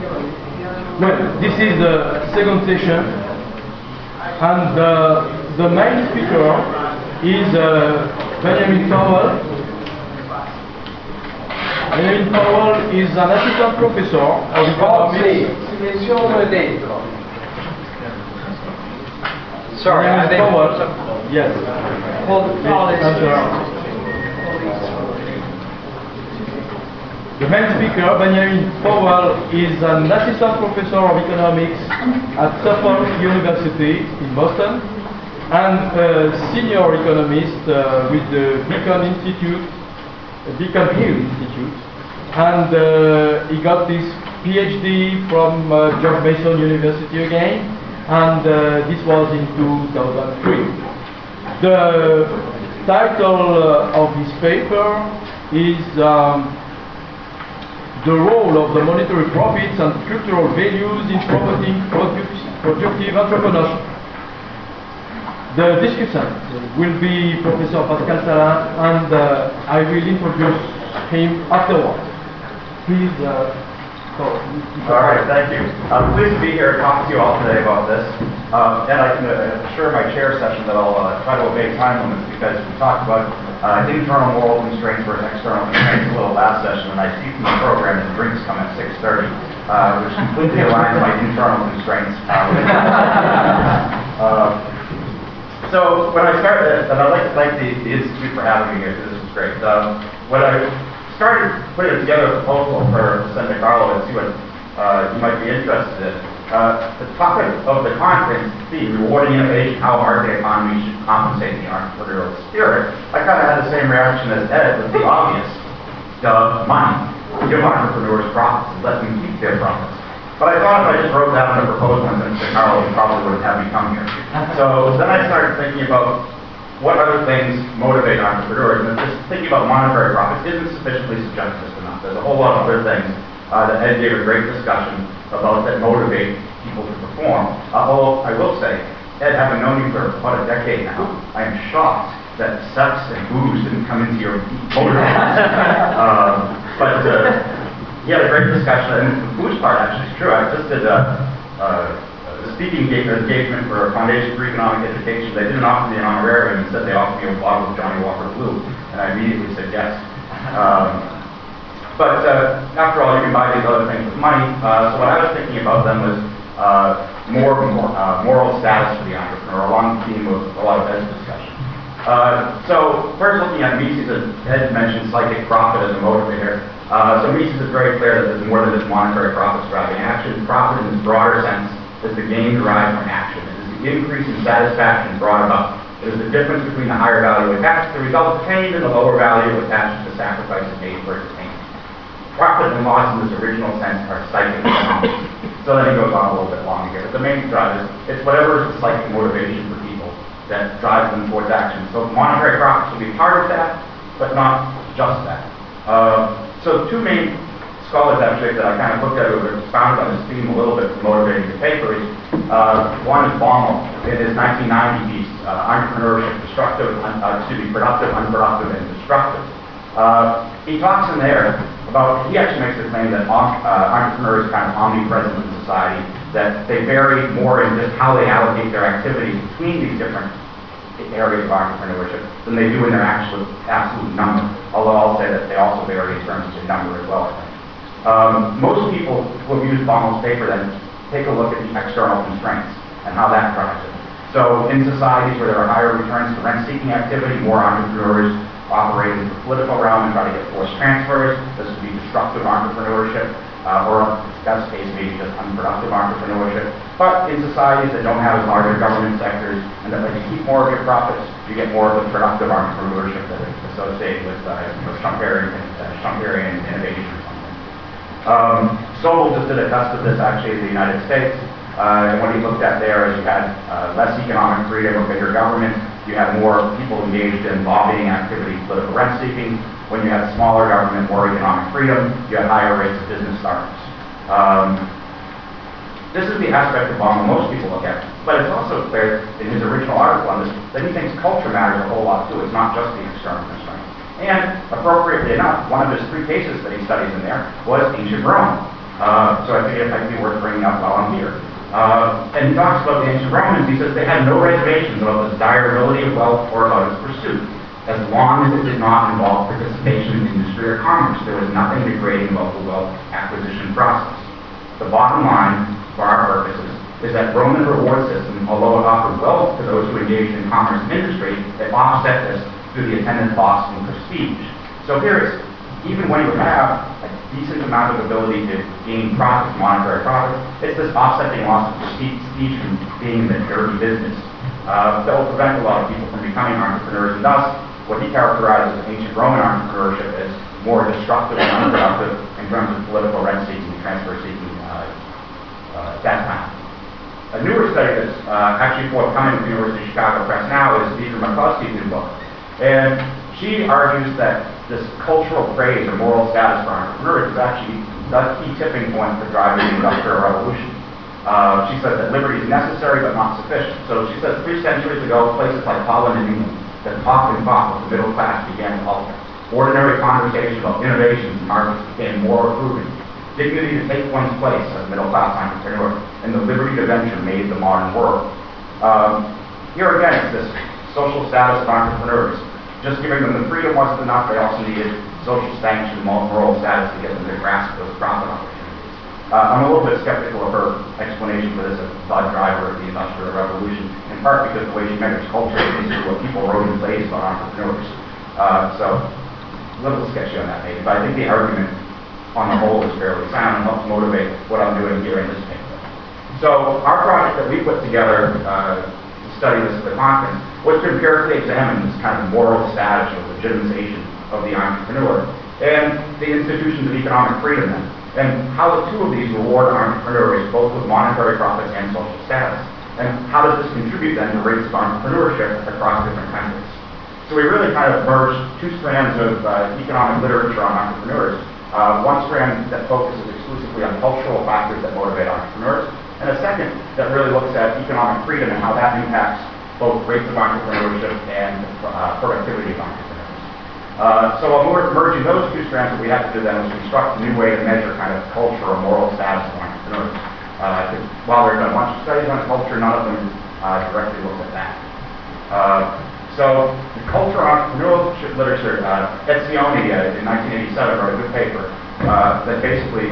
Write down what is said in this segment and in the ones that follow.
Well, this is the second session, and uh, the main speaker is uh, Benjamin Powell. Benjamin Powell is an assistant professor of economics. Sorry, I think. Powell, yes. The main speaker, Benjamin Powell, is an assistant professor of economics at Suffolk University in Boston and a senior economist uh, with the Beacon Institute, Beacon Hill Institute. And uh, he got his PhD from uh, George Mason University again, and uh, this was in 2003. The title uh, of his paper is um, the role of the monetary profits and structural values in promoting productive entrepreneurship. The discussant will be Professor Pascal Salin, and uh, I will introduce him afterwards. Please, uh, All right, thank you. I'm pleased to be here to talk to you all today about this. Um, and I can uh, assure my chair session that I'll uh, try to obey time limits because we talked about uh, internal moral constraints versus external constraints a little last session, and I see from the program that drinks come at 6:30, uh, which completely aligns my internal constraints. Uh, uh, so when I started, and I'd like to thank the, the Institute for having me here, because this is great. Um, when I started putting together a proposal for Senator Carlo and see what uh, you might be interested in, uh, the topic of the conference, the rewarding innovation, how market economy should compensate the entrepreneurial spirit, I kind of had the same reaction as Ed with the obvious, duh, money. Give entrepreneurs profits and let them keep their profits. But I thought if I just wrote down the proposal and then Carl, probably wouldn't have me come here. So then I started thinking about what other things motivate entrepreneurs, and just thinking about monetary profits isn't sufficiently subjective enough. There's a whole lot of other things uh, that Ed gave a great discussion about that motivate people to perform. Although I will say, Ed, having known you for about a decade now, I am shocked that sex and booze didn't come into your motivators. um, but uh, he had a great discussion, and the booze part actually is true. I just did a, a, a speaking engagement for a Foundation for Economic Education. They didn't offer me an honorarium, instead they offered me a bottle of Johnnie Walker Blue, and I immediately said yes. Um, but uh, after all, you can buy these other things with money. Uh, so what I was thinking about then was uh, more, more uh, moral status for the entrepreneur, along the theme of a lot of Ed's discussion. Uh, so first looking at Mises, Ed mentioned psychic profit as a motivator. Uh, so Mises is very clear that there's more than just monetary profits driving action. Profit in its broader sense is the gain derived from action. It is the increase in satisfaction brought about. It is the difference between the higher value attached to the result obtained and the lower value attached to the sacrifices made for attainment. Profit and loss in this original sense are psychic. So then he goes on a little bit longer here. But the main drive is it's whatever is the psychic motivation for people that drives them towards action. So monetary profits will be part of that, but not just that. Uh, so two main scholars actually that I kind of looked at who expounded on this theme a little bit motivating the paper is uh, one is Baumol in his 1990 piece, uh, Entrepreneurship, Destructive, uh, excuse me, Productive, Unproductive, and Destructive. Uh, he talks in there about, he actually makes the claim that uh, entrepreneurs are kind of omnipresent in society, that they vary more in just how they allocate their activities between these different areas of entrepreneurship than they do in their actual absolute number. Although I'll say that they also vary in terms of number as well. Um, most people who have used Baumol's paper then take a look at the external constraints and how that drives it. So in societies where there are higher returns to rent-seeking activity, more entrepreneurs operate in the political realm and try to get forced transfers. This would be destructive entrepreneurship, uh, or in that's case maybe just unproductive entrepreneurship. But in societies that don't have as large government sectors and that let you keep more of your profits, you get more of the productive entrepreneurship that is associated with uh, you know, Schumpeterian, uh, Schumpeterian innovation or something. Um, Sobel just did a test of this actually in the United States. Uh, and what he looked at there is you had uh, less economic freedom, a bigger government. You have more people engaged in lobbying activity, political rent seeking. When you have smaller government, more economic freedom, you have higher rates of business startups. Um, this is the aspect of Baumol most people look at, but it's also clear in his original article on this that he thinks culture matters a whole lot too. It's not just the external constraints. And appropriately enough, one of his three cases that he studies in there was ancient Rome. Uh, so I think it might be worth bringing up while I'm here. Uh, and he talks about the ancient Romans. He says they had no reservations about the desirability of wealth or about its pursuit, as long as it did not involve participation in industry or commerce. There was nothing degrading about the wealth acquisition process. The bottom line, for our purposes, is that Roman reward system, although it offered wealth to those who engaged in commerce and industry, it offset this through the attendant loss in prestige. So here it's, even when you have a decent amount of ability to gain profits, monetary profits, it's this offsetting loss of prestige from being in the dirty business uh, that will prevent a lot of people from becoming entrepreneurs, and thus what he characterizes as ancient Roman entrepreneurship as more destructive and unproductive in terms of political rent-seeking and transfer-seeking uh, uh, at that time. A newer study that's uh, actually forthcoming from the University of Chicago Press now is Deirdre McCloskey's new book. And she argues that this cultural praise or moral status for entrepreneurs is actually the key tipping point for driving the Industrial Revolution. Uh, she says that liberty is necessary but not sufficient. So she says three centuries ago, places like Holland and England that talked and fought with the middle class began to alter. Ordinary conversation about innovations and markets became more approving. Dignity to take one's place as middle class entrepreneur, and the liberty to venture made the modern world. Um, here again, it's this social status of entrepreneurs. Just giving them the freedom wasn't enough, they also needed social sanction, and moral status to get them to grasp those profit opportunities. Uh, I'm a little bit skeptical of her explanation for this as the driver of the Industrial Revolution, in part because the way she measures culture is through what people wrote in plays about entrepreneurs. Uh, so, a little sketchy on that maybe, but I think the argument on the whole is fairly sound and helps motivate what I'm doing here in this paper. So, our project that we put together uh, study this at the conference, was to empirically examine this kind of moral status or legitimization of the entrepreneur and the institutions of economic freedom then, and how the two of these reward entrepreneurs both with monetary profits and social status. And how does this contribute then to rates of entrepreneurship across different countries? So we really kind of merged two strands of uh, economic literature on entrepreneurs. Uh, one strand that focuses exclusively on cultural factors that motivate entrepreneurs, and a second that really looks at economic freedom and how that impacts both rates of entrepreneurship and uh, productivity of entrepreneurs. Uh, so we're merging those two strands, what we have to do then is construct a new way to measure kind of culture or moral status of entrepreneurs. Uh, while there have been a bunch of studies on culture, none of them uh, directly look at that. Uh, so the culture entrepreneurship literature, uh, Etzioni uh, in 1987 wrote a good paper that basically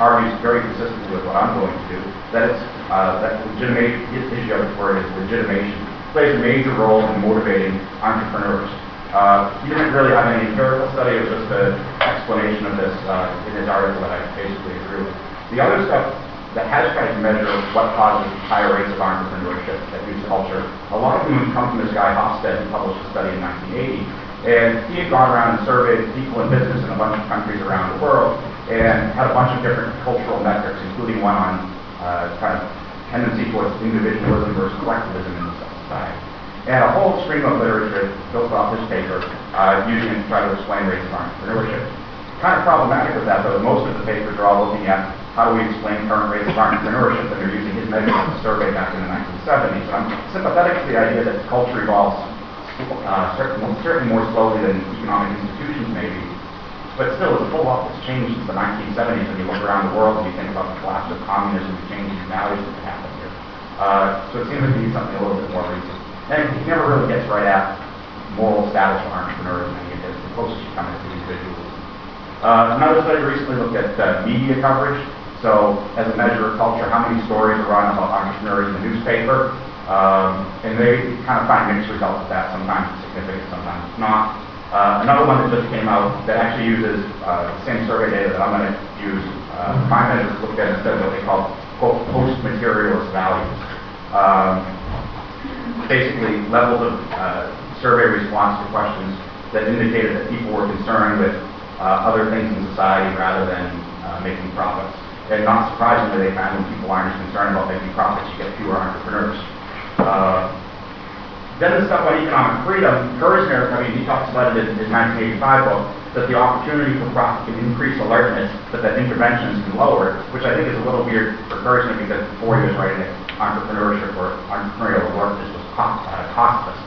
argues very consistently with what I'm going to do, that it's uh, that legitimate issue of word is legitimation plays a major role in motivating entrepreneurs. Uh, he didn't really have any empirical study; it was just an explanation of this uh, in his article that I basically agree with. The other stuff that has tried to measure what causes higher rates of entrepreneurship that use culture, a lot of them come from this guy Hofstede, who published a study in 1980. And he had gone around and surveyed people in business in a bunch of countries around the world and had a bunch of different cultural metrics, including one on uh, kind of tendency towards individualism versus collectivism in society. And a whole stream of literature built off this paper, uh, using it to try to explain rates of entrepreneurship. Kind of problematic with that, though, most of the papers are all looking at how do we explain current rates of entrepreneurship, and they're using his measure of the survey back in the 1970s. And I'm sympathetic to the idea that culture evolves uh, certainly, certainly more slowly than economic institutions maybe, but still, a whole lot that's changed since the 1970s when you look around the world and you think about the collapse of communism, the changes in values that happened here. Uh, so it seems to be something a little bit more recent. And he never really gets right at moral status for entrepreneurs and it is the closest you come is to individuals. Uh, another study recently looked at uh, media coverage. So as a measure of culture, how many stories are run about entrepreneurs in the newspaper? Um, and they kind of find mixed results of that. Sometimes it's significant, sometimes it's not. Uh, another one that just came out that actually uses uh, the same survey data that I'm going to use. Uh, my measures looked at instead of what they call post-materialist values. Um, basically, levels of uh, survey response to questions that indicated that people were concerned with uh, other things in society rather than uh, making profits. And not surprisingly, they found when people aren't as concerned about making profits, you get fewer entrepreneurs. Then the stuff on economic freedom, Kerzner, I mean, he talks about it in his 1985 book, that the opportunity for profit can increase alertness, but that interventions can lower it, which I think is a little weird for Kerzner because before he was writing that entrepreneurship or entrepreneurial just was cost, uh, costless,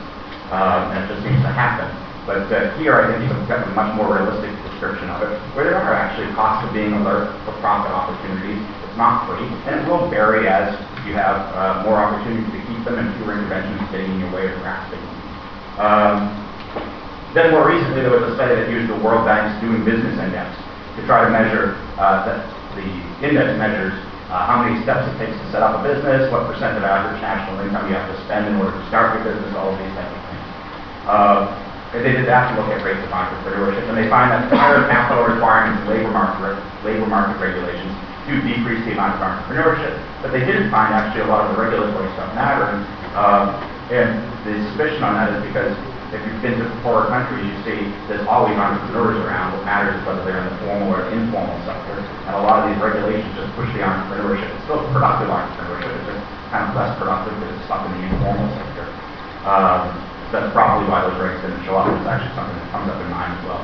um, and it just seems to happen. But uh, here, I think he's got a much more realistic description of it, where there are actually costs of being alert for profit opportunities. It's not free, and it will vary as you have uh, more opportunities to keep them and fewer interventions getting in your way of grasping them. Um, then more recently, there was a study that used the World Bank's Doing Business Index to try to measure uh, that the index measures uh, how many steps it takes to set up a business, what percent of average national income you have to spend in order to start your business, all of these types of things. Uh, they did that to look at rates of entrepreneurship, and they find that higher capital requirements labor market, labor market regulations do decrease the amount of entrepreneurship, but they didn't find actually a lot of the regulatory stuff mattering. Um, and the suspicion on that is because if you've been to poorer countries, you see there's always entrepreneurs around. What matters is whether they're in the formal or informal sector. And a lot of these regulations just push the entrepreneurship. It's still productive entrepreneurship. It's just kind of less productive because it's stuck in the informal sector. Um, that's probably why those regs didn't show up. It's actually something that comes up in mind as well.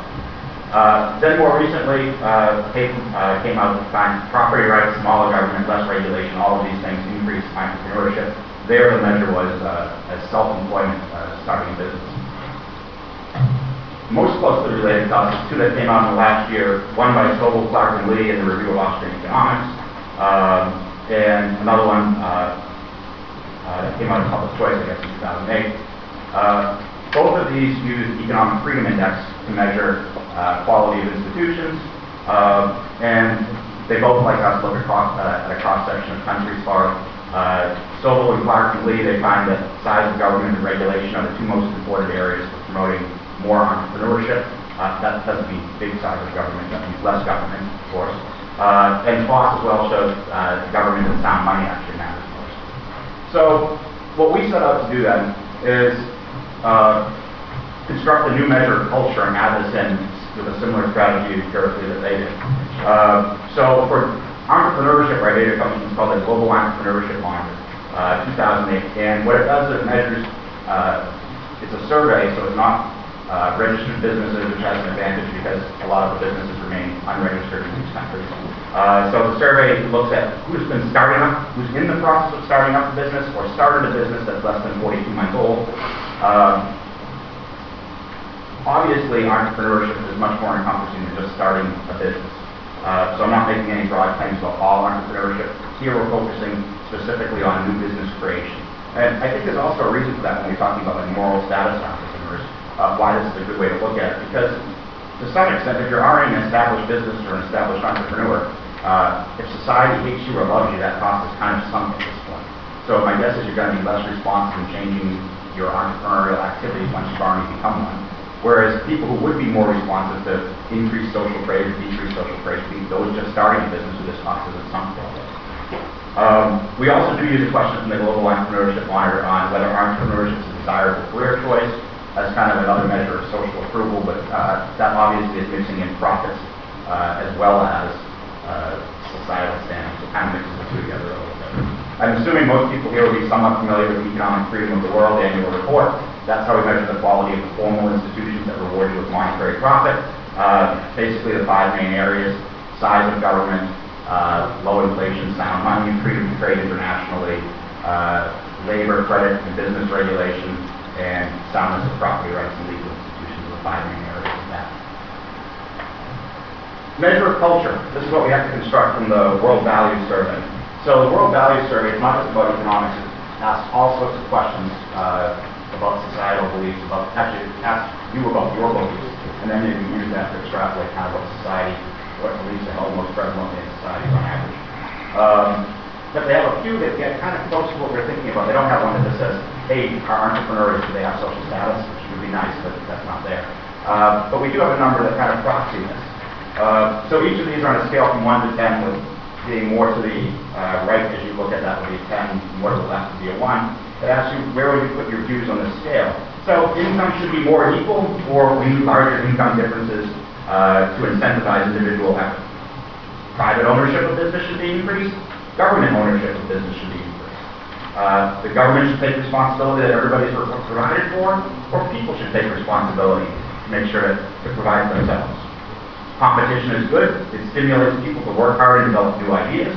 Uh, then more recently, uh, came, uh, came out to find property rights, smaller government, less regulation, all of these things increase entrepreneurship. There, the measure was uh, self-employment, uh, starting a business most closely related to two that came out in the last year, one by Sobel, Clark, and Lee in the Review of Austrian Economics, um, and another one that came out in Public Choice, I guess, in 2008. Uh, both of these use Economic Freedom Index to measure uh, quality of institutions, uh, and they both, like us, look across, uh, at a cross-section of countries far uh, they find that size of government and regulation are the two most important areas for promoting more entrepreneurship. Uh, that doesn't mean big size of government, that means less government, of course. Uh, and FOSS as well shows uh, government and sound money actually matters most. So what we set out to do then is uh, construct a new measure of culture and add this in with a similar strategy empirically that they did. Uh, so for entrepreneurship, right, data comes from called the Global Entrepreneurship Monitor, uh, 2008. And what it does is it measures, uh, it's a survey, so it's not uh, registered businesses, which has an advantage because a lot of the businesses remain unregistered in these countries. Uh, so the survey looks at who's been starting up, who's in the process of starting up a business or started a business that's less than 42 months old. Um, obviously, entrepreneurship is much more encompassing than just starting a business. Uh, so I'm not making any broad claims about all entrepreneurship. Here we're focusing specifically on new business creation. And I think there's also a reason for that when we're talking about like moral status entrepreneurs uh, why this is a good way to look at it. Because to some extent, if you're already an established business or an established entrepreneur, uh, if society hates you or loves you, that cost is kind of sunk at this point. So my guess is you're going to be less responsive in changing your entrepreneurial activities once you've already become one. Whereas people who would be more responsive to increased social praise, decreased social praise, those just starting a business who this is at some point. Um, we also do use a question from the Global Entrepreneurship Monitor on whether entrepreneurship is a desirable career choice as kind of another measure of social approval, but uh, that obviously is mixing in profits uh, as well as uh, societal standing, so kind of mixes the two together a little bit. I'm assuming most people here will be somewhat familiar with the Economic Freedom of the World annual report. That's how we measure the quality of the formal institutions that reward you with monetary profit. Uh, basically, the five main areas, size of government, uh, low inflation, sound money, freedom to trade internationally, uh, labor, credit, and business regulation, and soundness of property rights and legal institutions are the five main areas of that. Measure of culture. This is what we have to construct from the World Values Survey. So the World Values Survey is not just about economics. It asks all sorts of questions uh, about societal beliefs, about actually it asks you about your beliefs, and then can use that to extrapolate kind of what society, what beliefs are held most prevalently in society on average. Um, but they have a few that get kind of close to what we're thinking about. They don't have one that just says, hey, our entrepreneurs, do they have social status? Which would be nice, but that's not there. Uh, but we do have a number that kind of proxy this. Uh, so each of these are on a scale from 1 to 10, with being more to the uh, right as you look at that would be 10, more to the left would be a 1. It asks you, where would you put your views on this scale? So income should be more equal, or we need larger income differences uh, to incentivize individual effort. Private ownership of business should be increased. Government ownership of business should be increased. Uh, the government should take responsibility that everybody's provided for, or people should take responsibility to make sure to provide themselves. Competition is good. It stimulates people to work hard and develop new ideas.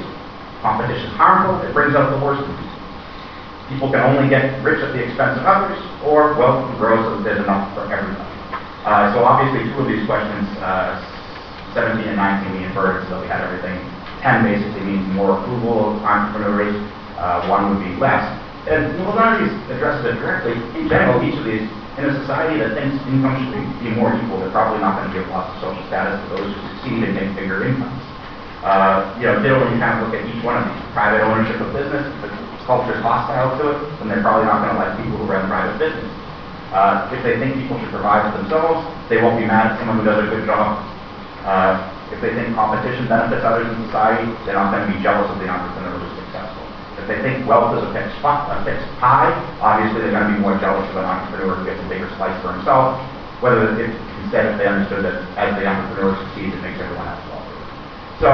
Competition is harmful. It brings out the worst in people. Can only get rich at the expense of others, or wealth can grow so that enough for everybody. Uh, so obviously, two of these questions uh, 17 and 19 we inverted, so we had everything. 10 basically means more approval of entrepreneurs, uh, one would be less. And well, none of these addresses it directly. In general, each of these, in a society that thinks income should be, more equal, they're probably not going to give lots of social status to those who succeed and make bigger incomes. Uh, you know, generally you kind of look at each one of these. Private ownership of business, culture is hostile to it, then they're probably not going to like people who run private business. Uh, if they think people should provide for themselves, they won't be mad at someone who does a good job. Uh, if they think competition benefits others in society, they're not going to be jealous of the entrepreneur who's successful. If they think wealth is a fixed, spot, a fixed pie, obviously they're going to be more jealous of an entrepreneur who gets a bigger slice for himself, whether if, instead if they understood that as the entrepreneur succeeds, it makes everyone else wealthy. So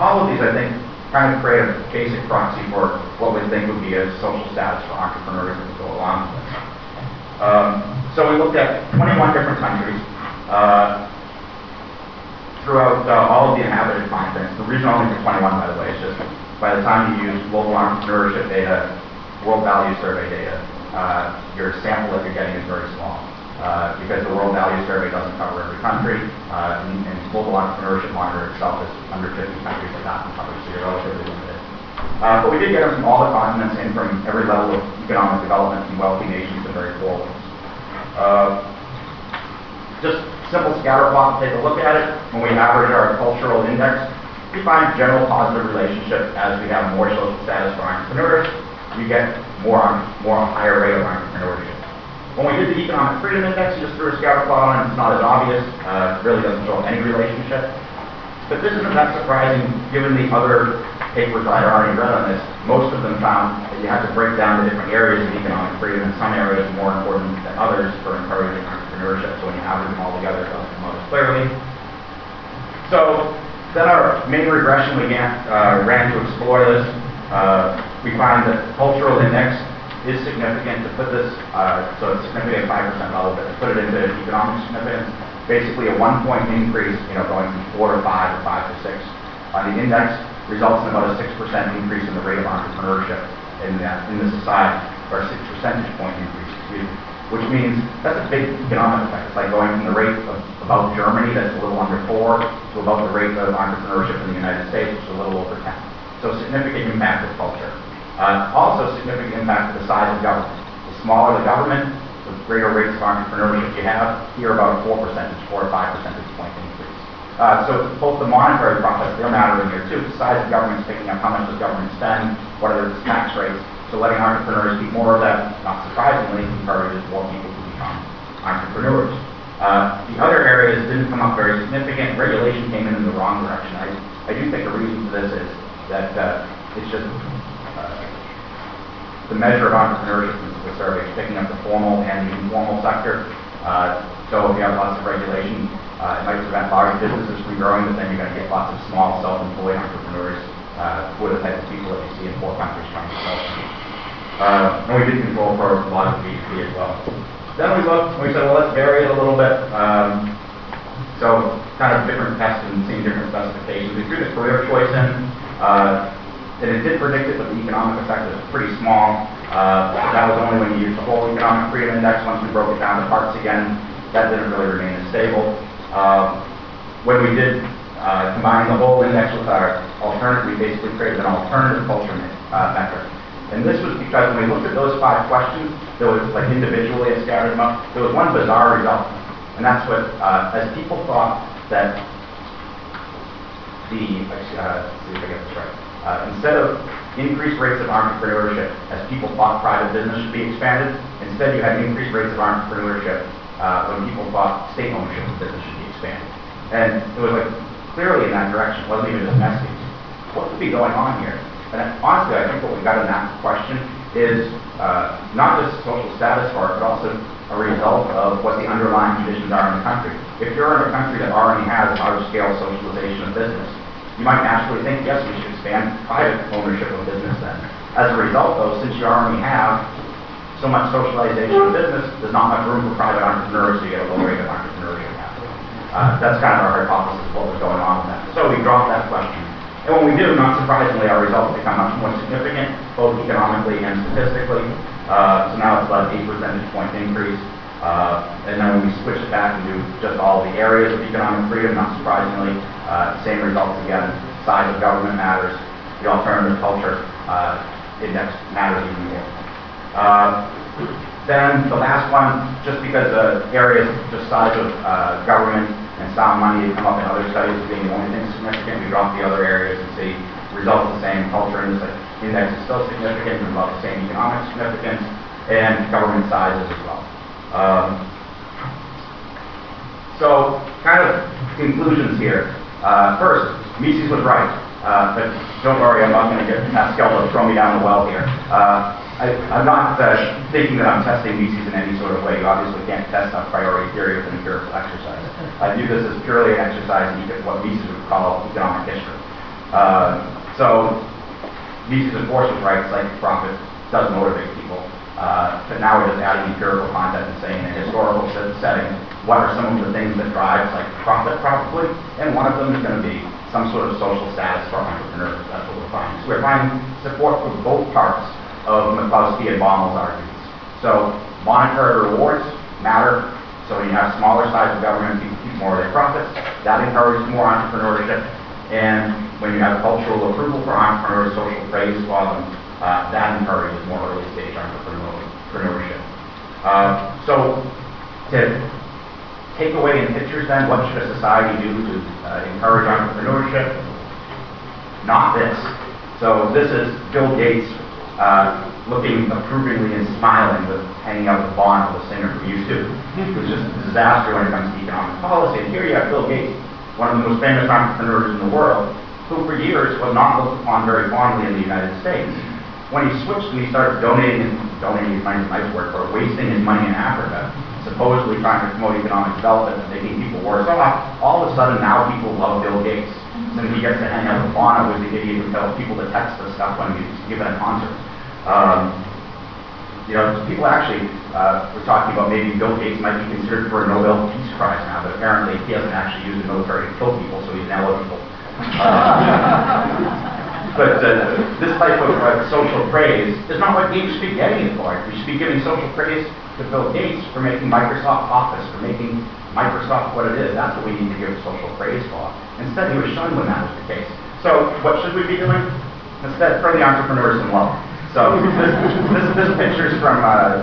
all of these, I think, kind of create a basic proxy for what we think would be a social status for entrepreneurs would go along. Um, so we looked at 21 different countries uh, throughout uh, all of the inhabited continents. The reason only for 21, by the way, is just by the time you use global entrepreneurship data, world value survey data, uh, your sample that you're getting is very small uh, because the World Value Survey doesn't cover every country, uh, and, and Global Entrepreneurship Monitor itself is under 50 countries that that covers, so you're relatively limited. Uh, but we did get them from all the continents and from every level of economic development, from wealthy nations to very poor ones. Uh, just simple scatter plot to take a look at it. When we average our cultural index, we find general positive relationship as we have more social status for entrepreneurs, we get more, more higher rate of entrepreneurship. When we did the Economic Freedom Index, we just threw a scatter plot on it. It's not as obvious. Uh, really doesn't show any relationship. But this isn't that surprising given the other papers I already read on this. Most of them found that you had to break down the different areas of economic freedom, and some areas are more important than others for encouraging entrepreneurship. So when you average them all together, it doesn't as clearly. So then our main regression we ran, uh, ran to explore this. Uh, we find that cultural index is significant to put this, uh, so it's significant 5% level, but to put it into economic significance, basically a one point increase, you know, going from four to five or five to six on the index results in about a 6% increase in the rate of entrepreneurship in the, in the society, or a 6 percentage point increase, excuse me, which means that's a big economic effect. It's like going from the rate of about Germany, that's a little under 4, to about the rate of entrepreneurship in the United States, which is a little over 10. So significant impact of culture. Uh, also significant impact to the size of government. The smaller the government, the greater rates of entrepreneurship you have. Here about a 4 percentage, 4 or 5 percentage point increase. Uh, so both the monetary process, they're mattering here too. The size of government is picking up how much does government spend, what are the tax rates. So letting entrepreneurs keep more of that, not surprisingly, encourages more people to become entrepreneurs. Uh, the other areas didn't come up very significant. Regulation came in in the wrong direction. I, I do think the reason for this is that uh, it's just the measure of entrepreneurship the survey is picking up the formal and the informal sector. Uh, so if you have lots of regulation, uh, it might prevent large businesses from growing, but then you're going to get lots of small self-employed entrepreneurs uh, who are the type of people that you see in poor countries trying to sell. Uh, and we did control for a lot of GDP as well. Then we looked and we said, well, let's vary it a little bit. Um, so kind of different tests and seeing different specifications. We threw the career choice in. Uh, and it did predict it, but the economic effect was pretty small. Uh, that was only when you used the whole economic freedom index. Once we broke it down to parts again, that didn't really remain as stable. Uh, when we did uh, combine the whole index with our alternative, we basically created an alternative culture uh, metric. And this was because when we looked at those five questions, there was like individually I scattered them up. There was one bizarre result, and that's what uh, as people thought that the uh, see if I get this right. Uh, instead of increased rates of entrepreneurship, as people thought private business should be expanded, instead you had increased rates of entrepreneurship uh, when people thought state ownership of business should be expanded. And it was like clearly in that direction. It wasn't even just messy. What could be going on here? And honestly, I think what we got in that question is uh, not just social status it, but also a result of what the underlying conditions are in the country. If you're in a country that already has large-scale socialization of business, you might naturally think, yes, we should expand private ownership of business then. As a result, though, since you already have so much socialization of business, there's not much room for private entrepreneurs to get a low rate of entrepreneurship happening. Uh, that's kind of our hypothesis of what was going on with that. So we dropped that question. And when we do, not surprisingly, our results become much more significant, both economically and statistically. Uh, so now it's about an 8 percentage point increase. Uh, and then when we switch it back and do just all the areas of economic freedom, not surprisingly, uh, same results again. Size of government matters. The alternative culture uh, index matters even more. Uh, then the last one, just because the areas, just size of uh, government and sound money come up in other studies as being the only thing significant, we drop the other areas and see results the same. Culture index is still significant, and about the same economic significance, and government sizes as well. Um, so, kind of conclusions here. Uh, first, Mises was right, uh, but don't worry, I'm not going to get Pascal to throw me down the well here. Uh, I, I'm not uh, thinking that I'm testing Mises in any sort of way. You obviously can't test a priori theory with an empirical exercise. I view this as purely an exercise in what Mises would call economic history. Uh, so, Mises, of course, was right. Psychic profit does motivate people. Uh, but now we're just adding empirical content and saying in a historical setting, what are some of the things that drive like profit probably? And one of them is going to be some sort of social status for entrepreneurs. That's what we're finding. So we're finding support for both parts of McCloskey and Baumol's arguments. So monetary rewards matter. So when you have smaller size of government, people keep more of their profits. That encourages more entrepreneurship. And when you have cultural approval for entrepreneurs, social praise for them, uh, that encourages more early stage entrepreneurship. Uh, so to take away in pictures then, what should a society do to uh, encourage entrepreneurship? Not this. So this is Bill Gates uh, looking approvingly and smiling with hanging out the bond of the singer from U2, which just a disaster when it comes to economic policy. And here you have Bill Gates, one of the most famous entrepreneurs in the world, who for years was not looked upon very fondly in the United States. When he switched and he started donating, donating his money is a nice word for it, wasting his money in Africa, supposedly trying to promote economic development and making people worse off, all of a sudden now people love Bill Gates. So he gets to hang out with Bono, who's the idiot who tells people to text the stuff when he's giving a concert. Um, you know, people actually uh, were talking about maybe Bill Gates might be considered for a Nobel Peace Prize now, but apparently he hasn't actually used the military to kill people, so he's ineligible. Uh, but uh, this type of uh, social praise is not what Gates should be getting it for. We should be giving social praise to Bill Gates for making Microsoft Office, for making Microsoft what it is. That's what we need to give social praise for. Instead, he was shunned when that was the case. So, what should we be doing? Instead, throw the entrepreneurs some love. So, this, this, this picture is from uh,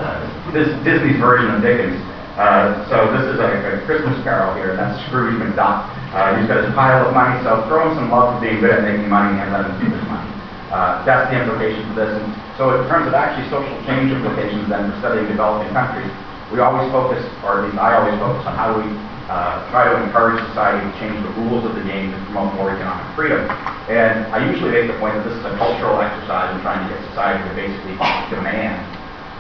this Disney's version of Dickens. Uh, so this is a, a Christmas Carol here, and that's Scrooge McDuck. Uh, he's got his pile of money, so throw some love for being good at making money and let him keep his money. Uh, that's the implication for this. And so in terms of actually social change implications then for studying developing countries, we always focus, or at least I always focus on how we uh, try to encourage society to change the rules of the game to promote more economic freedom. And I usually make the point that this is a cultural exercise in trying to get society to basically demand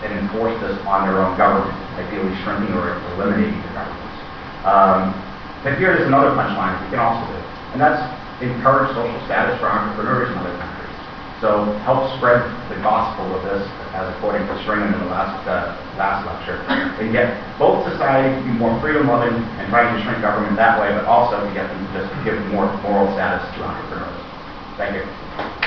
and enforce this on their own government, ideally shrinking or eliminating the governments. Um, but here is another punchline we can also do, and that's encourage social status for entrepreneurs in other countries. So help spread the gospel of this, as according to Stringham in the last uh, last lecture, and get both society to be more freedom-loving and trying to shrink government that way, but also to get them to just give more moral status to entrepreneurs. Thank you.